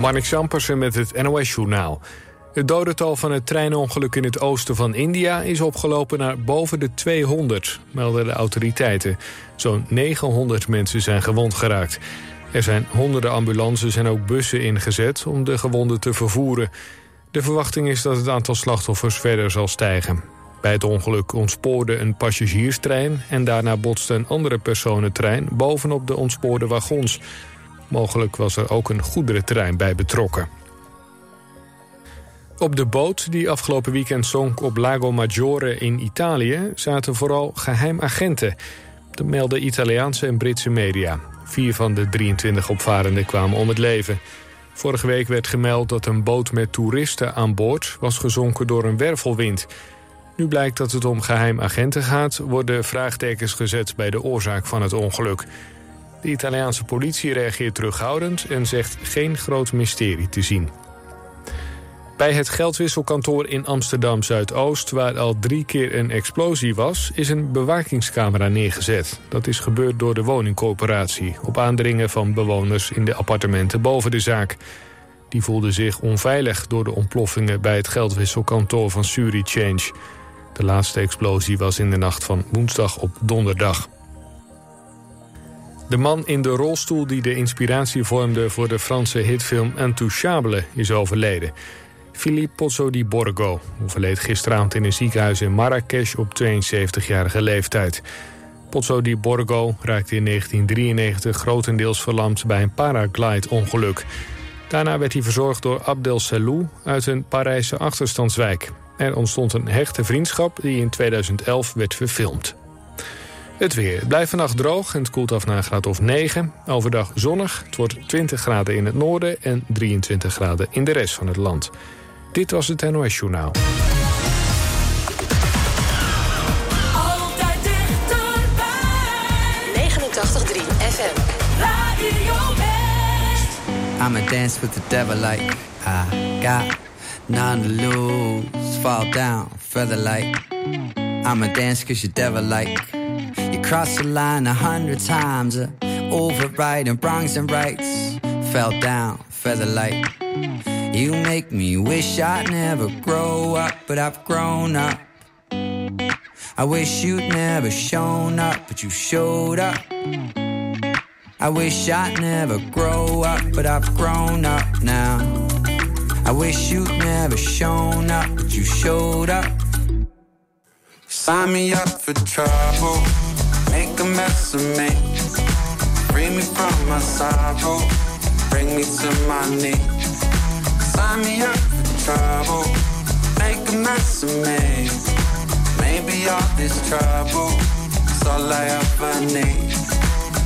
Marnik Sampersen met het NOS-journaal. Het dodental van het treinongeluk in het oosten van India... is opgelopen naar boven de 200, melden de autoriteiten. Zo'n 900 mensen zijn gewond geraakt. Er zijn honderden ambulances en ook bussen ingezet... om de gewonden te vervoeren. De verwachting is dat het aantal slachtoffers verder zal stijgen. Bij het ongeluk ontspoorde een passagierstrein... en daarna botste een andere personentrein bovenop de ontspoorde wagons... Mogelijk was er ook een goederentrein bij betrokken. Op de boot die afgelopen weekend zonk op Lago Maggiore in Italië... zaten vooral geheimagenten. Dat melden Italiaanse en Britse media. Vier van de 23 opvarenden kwamen om het leven. Vorige week werd gemeld dat een boot met toeristen aan boord... was gezonken door een wervelwind. Nu blijkt dat het om geheimagenten gaat... worden vraagtekens gezet bij de oorzaak van het ongeluk... De Italiaanse politie reageert terughoudend en zegt geen groot mysterie te zien. Bij het geldwisselkantoor in Amsterdam Zuidoost, waar al drie keer een explosie was, is een bewakingscamera neergezet. Dat is gebeurd door de woningcorporatie, op aandringen van bewoners in de appartementen boven de zaak. Die voelden zich onveilig door de ontploffingen bij het geldwisselkantoor van Surichange. De laatste explosie was in de nacht van woensdag op donderdag. De man in de rolstoel die de inspiratie vormde voor de Franse hitfilm Intouchable is overleden. Philippe Pozzo di Borgo overleed gisteravond in een ziekenhuis in Marrakesh op 72-jarige leeftijd. Pozzo di Borgo raakte in 1993 grotendeels verlamd bij een paraglide-ongeluk. Daarna werd hij verzorgd door Abdel Salou uit een Parijse achterstandswijk. Er ontstond een hechte vriendschap die in 2011 werd verfilmd. Het weer. Het blijft vannacht droog en het koelt af naar een graad of 9. Overdag zonnig. Het wordt 20 graden in het noorden en 23 graden in de rest van het land. Dit was het NOS Journaal. Altijd dichterbij. 89.3 FM. Radio West. I'ma dance with the devil like I got none to lose. Fall down, feather like. I'ma dance cause you devil like. Crossed the line a hundred times, overriding wrongs and rights. Fell down, feather light. You make me wish I'd never grow up, but I've grown up. I wish you'd never shown up, but you showed up. I wish I'd never grow up, but I've grown up now. I wish you'd never shown up, but you showed up. Sign me up for trouble make a mess of me. Free me from my sorrow, bring me to my knees. Sign me up for trouble, make a mess of me. Maybe all this trouble is all I ever need.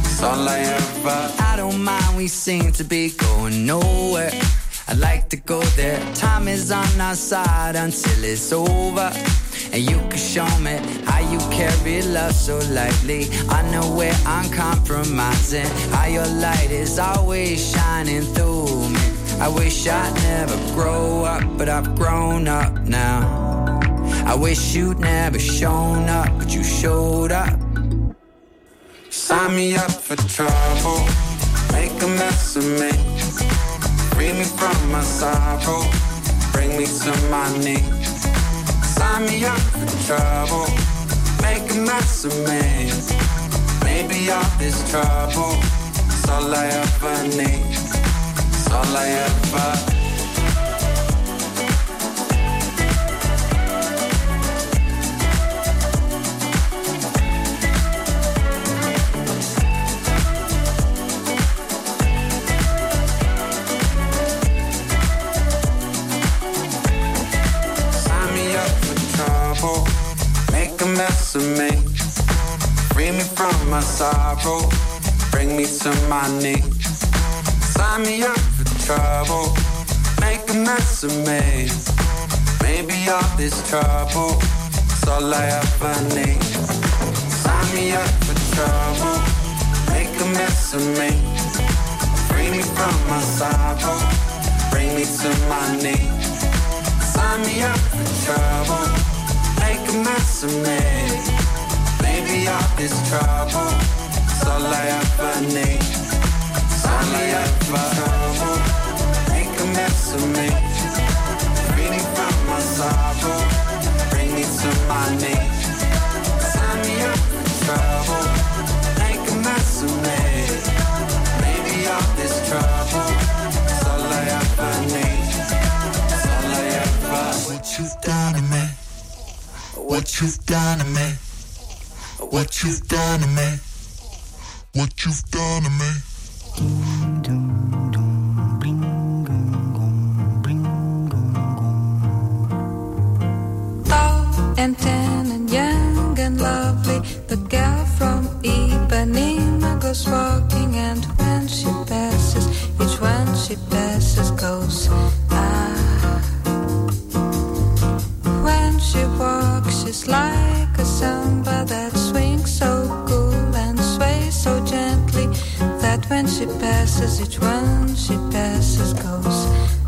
It's all I ever. I don't mind, we seem to be going nowhere. I like to go there. Time is on our side until it's over. And you can show me how you carry love so lightly. I know where I'm compromising. How your light is always shining through me. I wish I'd never grow up, but I've grown up now. I wish you'd never shown up, but you showed up. Sign me up for trouble, make a mess of me. Free me from my sorrow, bring me to my knees. Sign me up for trouble, make a mess of me. Maybe all this trouble is all I ever need. It's all I ever my sorrow, bring me to my knees. Sign me up for trouble, make a mess of me. Maybe all this trouble is all I ever need. Sign me up for trouble, make a mess of me. Free me from my sorrow, bring me to my knees. Sign me up for trouble make a mess of me. Maybe all this trouble all I ever need. All I ever trouble. Make a mess of me. Free from my sorrow. Bring me to my knees. Me trouble. Make a mess of me. All this trouble. I ever need. I ever. What you've done to me. What you've done to me. What you've done to me. What you've done to me. and tan and young and lovely. The girl from Ipanema goes walking, passes, each one she passes goes.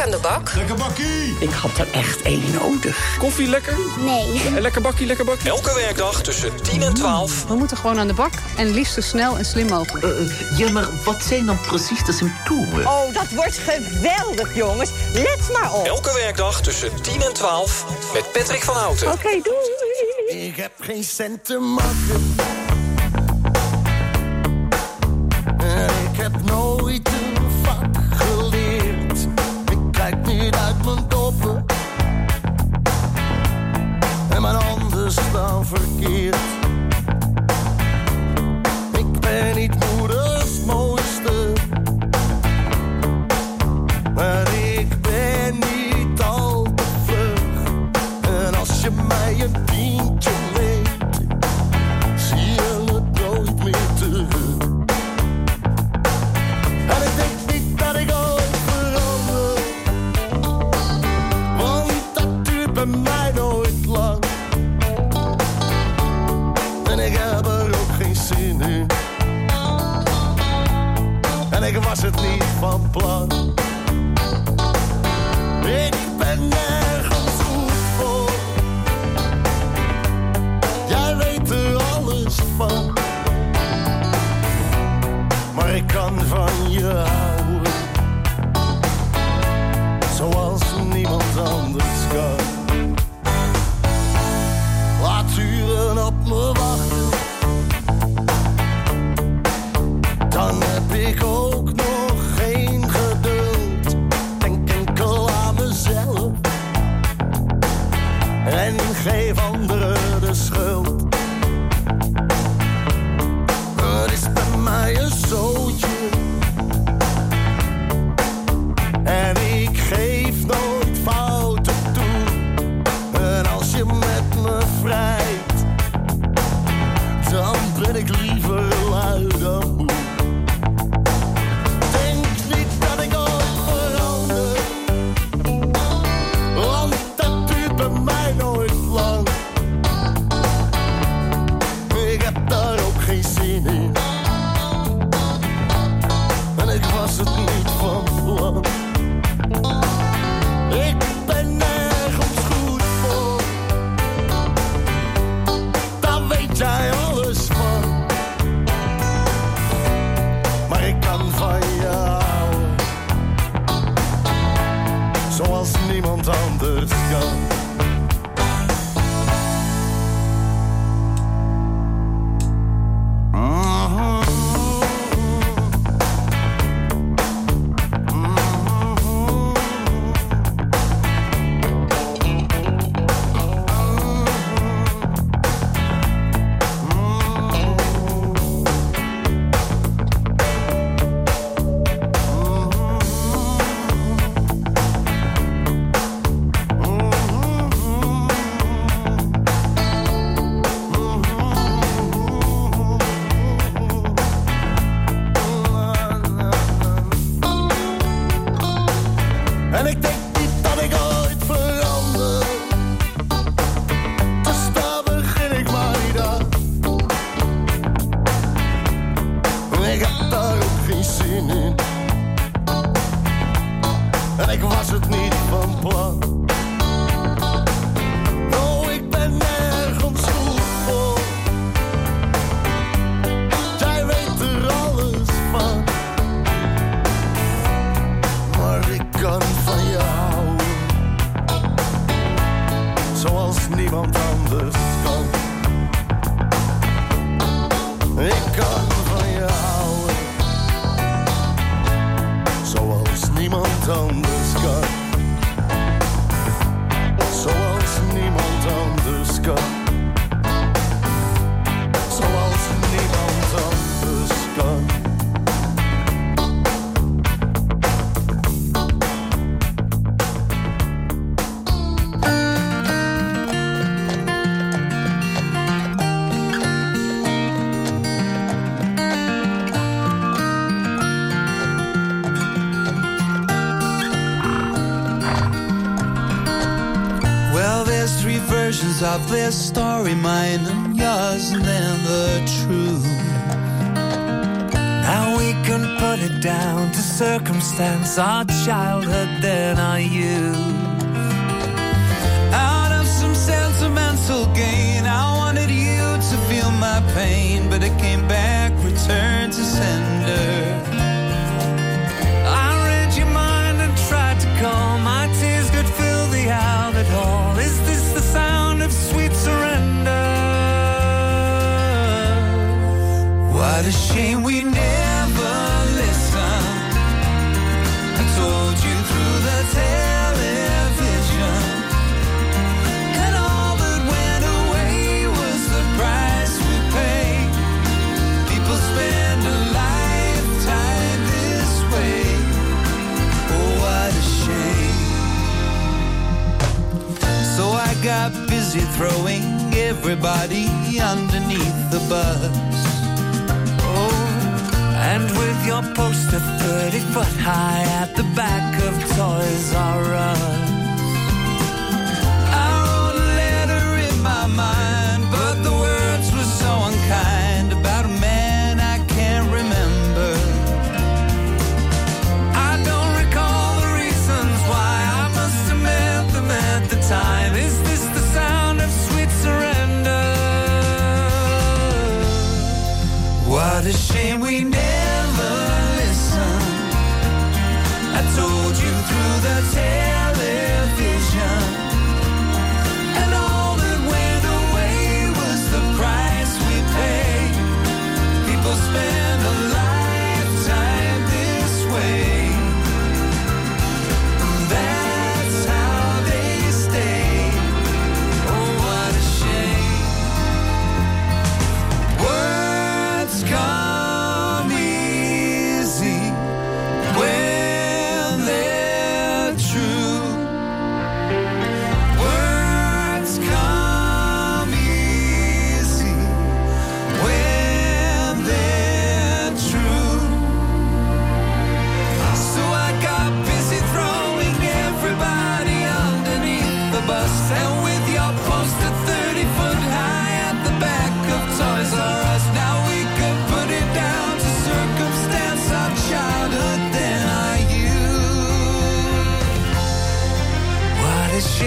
aan de bak. Lekker bakkie! Ik had er echt één nodig. Koffie lekker? Nee. Lekker bakkie, lekker bakkie. Elke werkdag tussen 10 en 12. We moeten gewoon aan de bak en liefst zo snel en slim mogelijk. Uh, ja, maar wat zijn dan precies de symptomen? Oh, dat wordt geweldig, jongens. Let maar op. Elke werkdag tussen 10 en 12 met Patrick van Houten. Oké, doei. Ik heb geen cent te maken. Eh, ik heb nooit forgive. en geef anderen de schuld. Ik was het niet van plan. Oh, ik ben nergens goed voor. Jij weet er alles van. Maar ik kan van houden. Zoals niemand anders kan. Ik kan van houden. Zoals niemand anders go. Of this story mine and yours, and then the truth. Now we can put it down to circumstance, our childhood, then our youth. Out of some sentimental gain, I wanted you to feel my pain, but it came back, What a shame we never listened. I told you through the television. And all that went away was the price we paid. People spend a lifetime this way. Oh, what a shame. So I got busy throwing everybody underneath the bus. With your poster 30 foot high at the back of Toys R Us.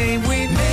game we made.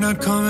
not coming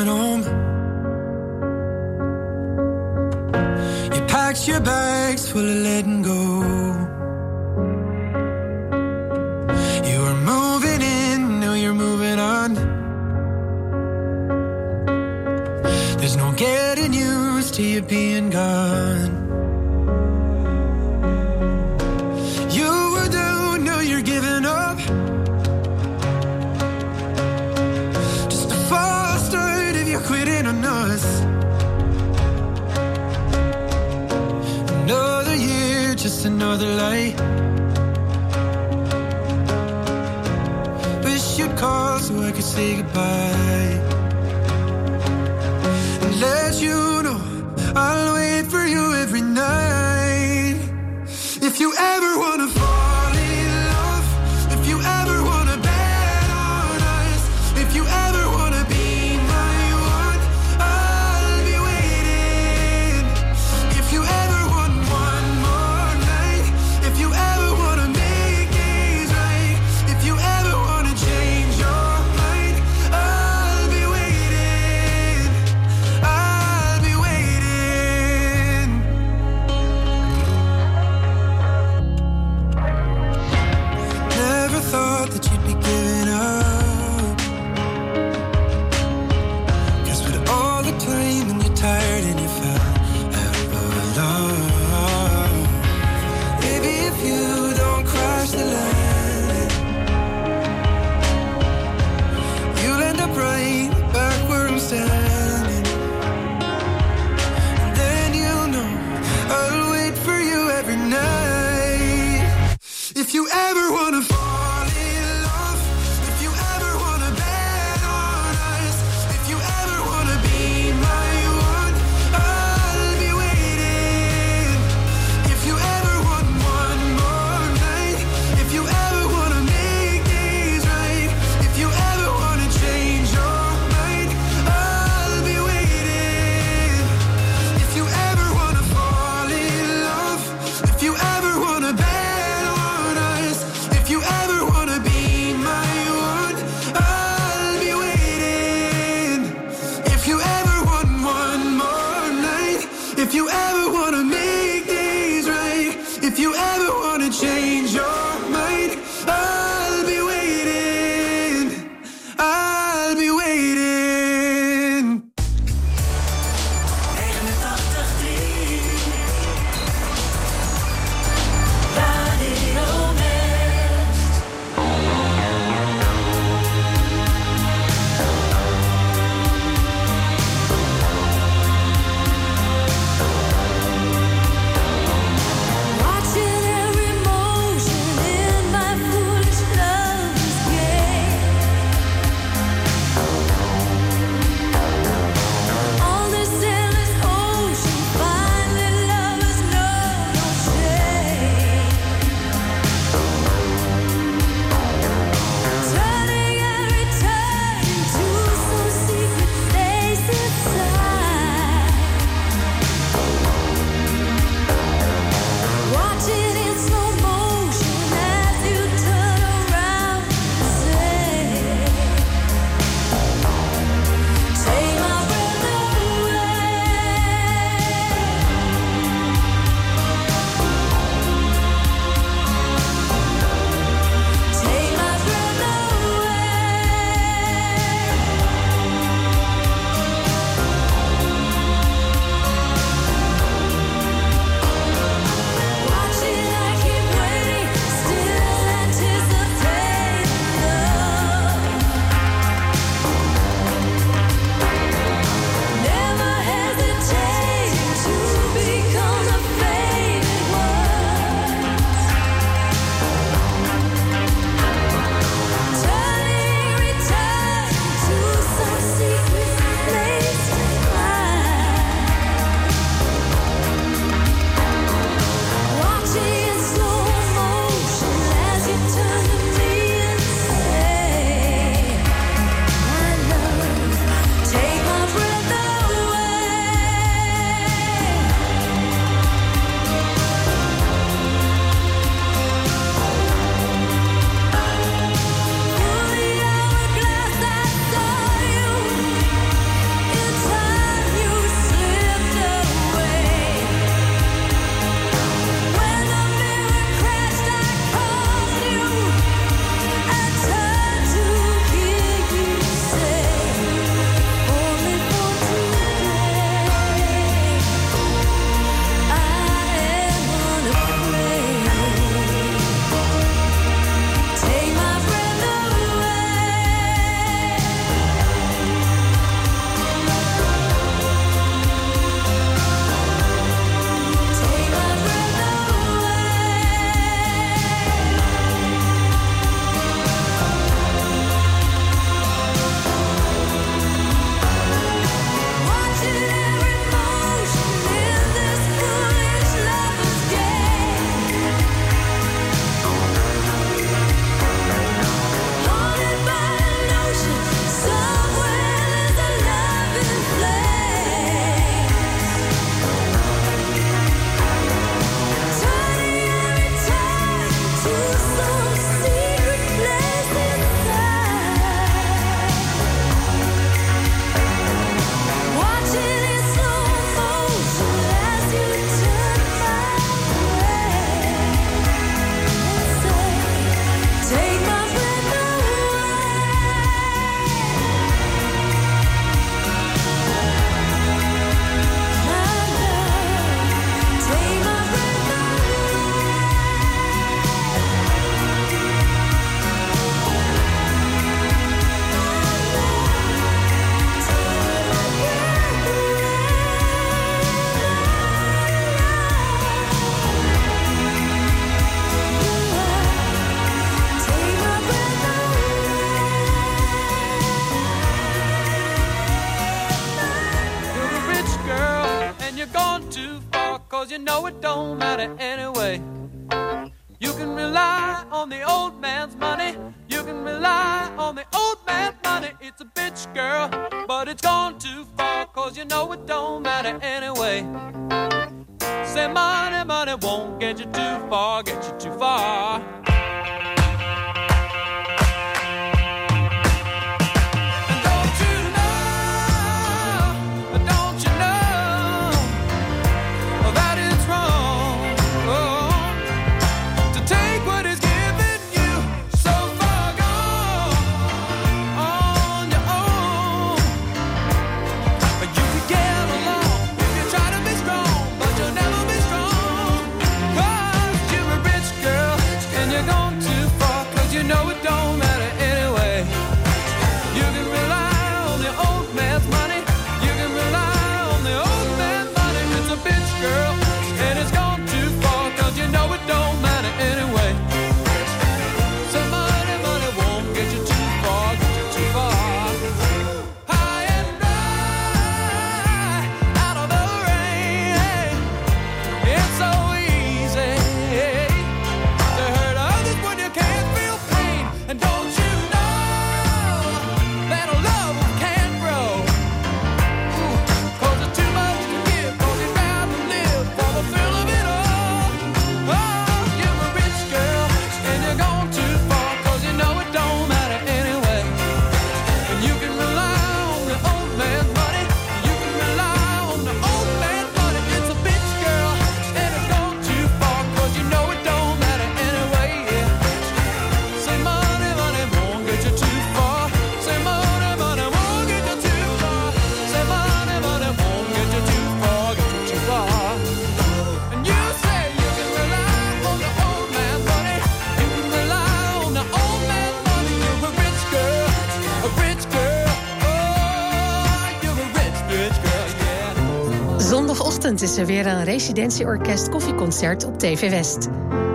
er weer een residentieorkest koffieconcert op TV West.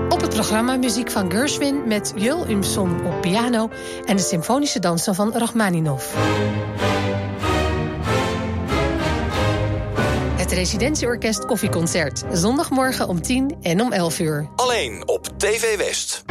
Op het programma muziek van Gershwin met Jul Umson op piano en de symfonische dansen van Rachmaninoff. Het residentieorkest koffieconcert, zondagmorgen om 10 en om 11 uur. Alleen op TV West.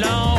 long.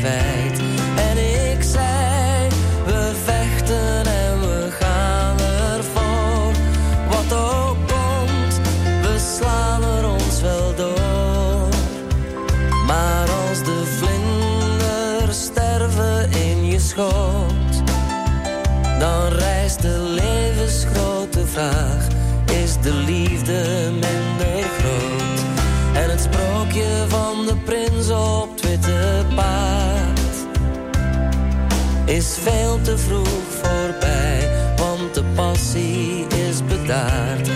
fijn. is veel te vroeg voorbij, want de passie is bedaard.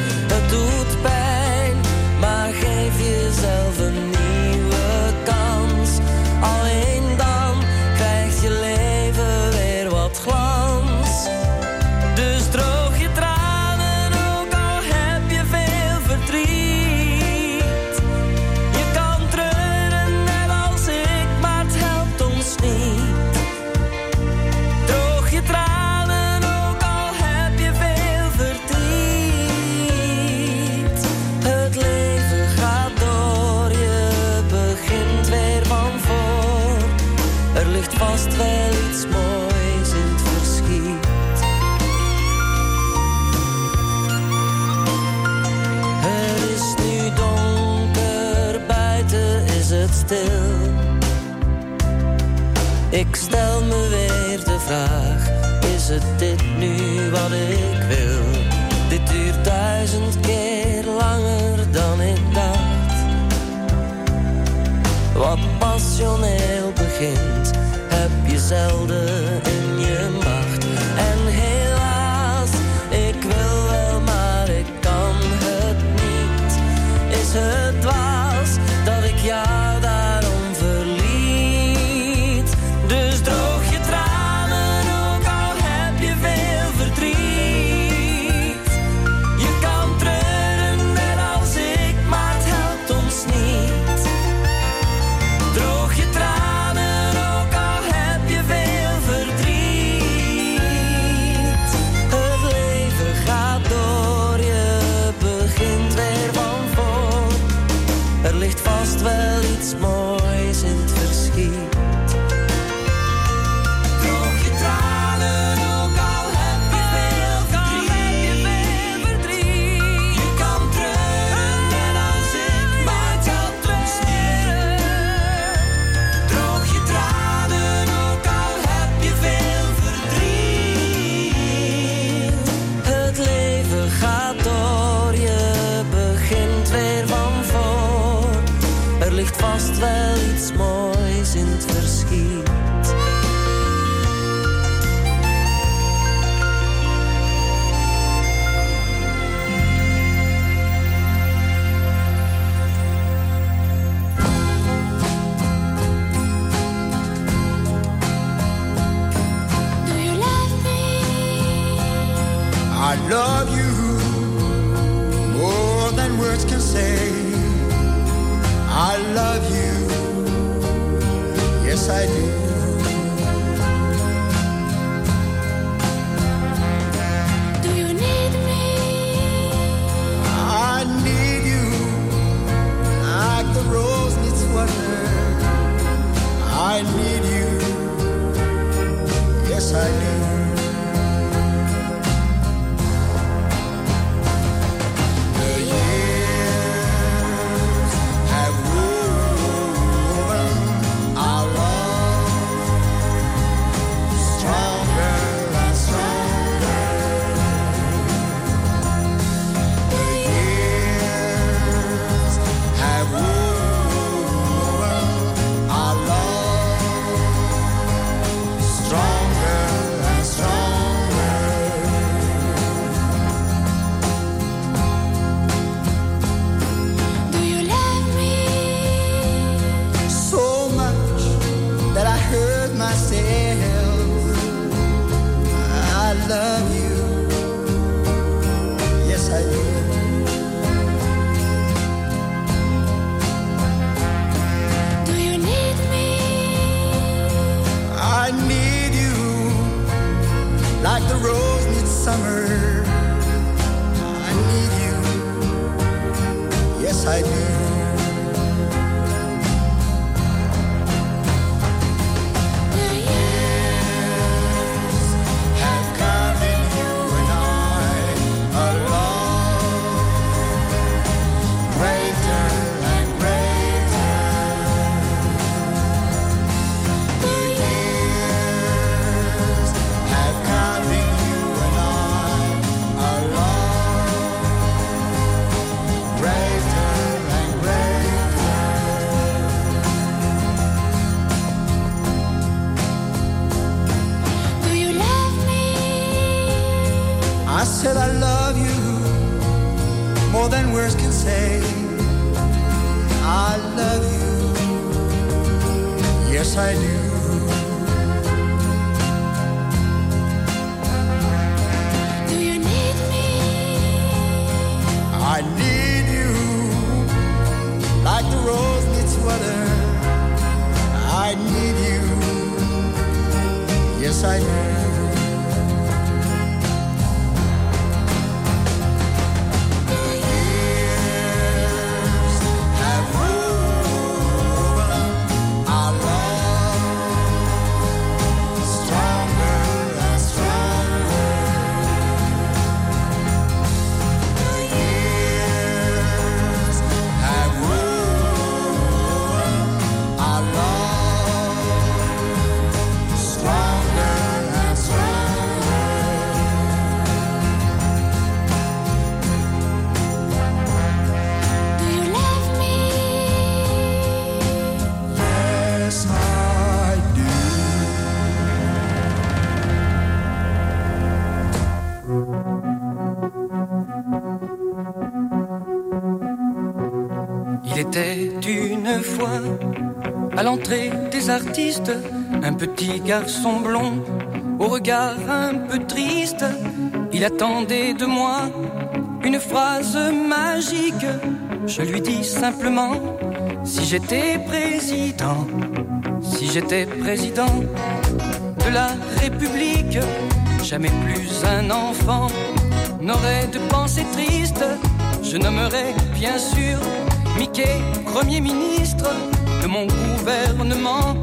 vraag, is het dit nu wat ik wil? Dit duurt duizend keer langer dan ik dacht. Wat passioneel begint, heb je zelden more than words can say. I love you, yes I do. Do you need me? I need you like the rose needs water. I need you, yes I. Do un petit garçon blond au regard un peu triste. Il attendait de moi une phrase magique. Je lui dis simplement si j'étais président, si j'étais président de la République, jamais plus un enfant n'aurait de pensée triste. Je nommerais bien sûr Mickey Premier ministre de mon gouvernement.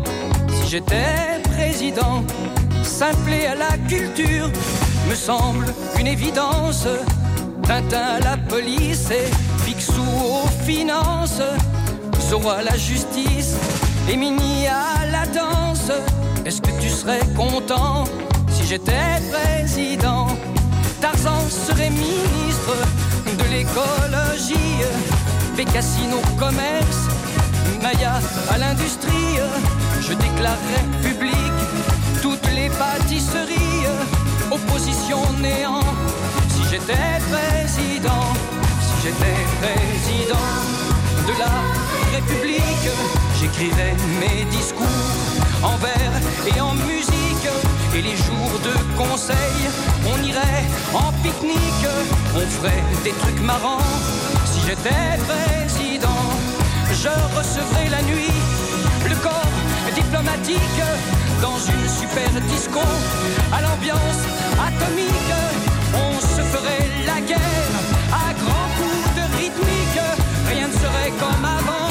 J'étais président, s'appeler à la culture me semble une évidence. Tintin à la police et Picsou aux finances. Zorro à la justice et Mini à la danse. Est-ce que tu serais content si j'étais président? Tarzan serait ministre de l'écologie. Bécassine au commerce, Maya à l'industrie. Je déclarerais public toutes les pâtisseries. Opposition néant, si j'étais président, si j'étais président de la République, j'écrirais mes discours en vers et en musique. Et les jours de conseil, on irait en pique-nique, on ferait des trucs marrants. Si j'étais président, je recevrais la nuit le corps diplomatique dans une super disco à l'ambiance atomique. On se ferait la guerre à grands coups de rythmique. Rien ne serait comme avant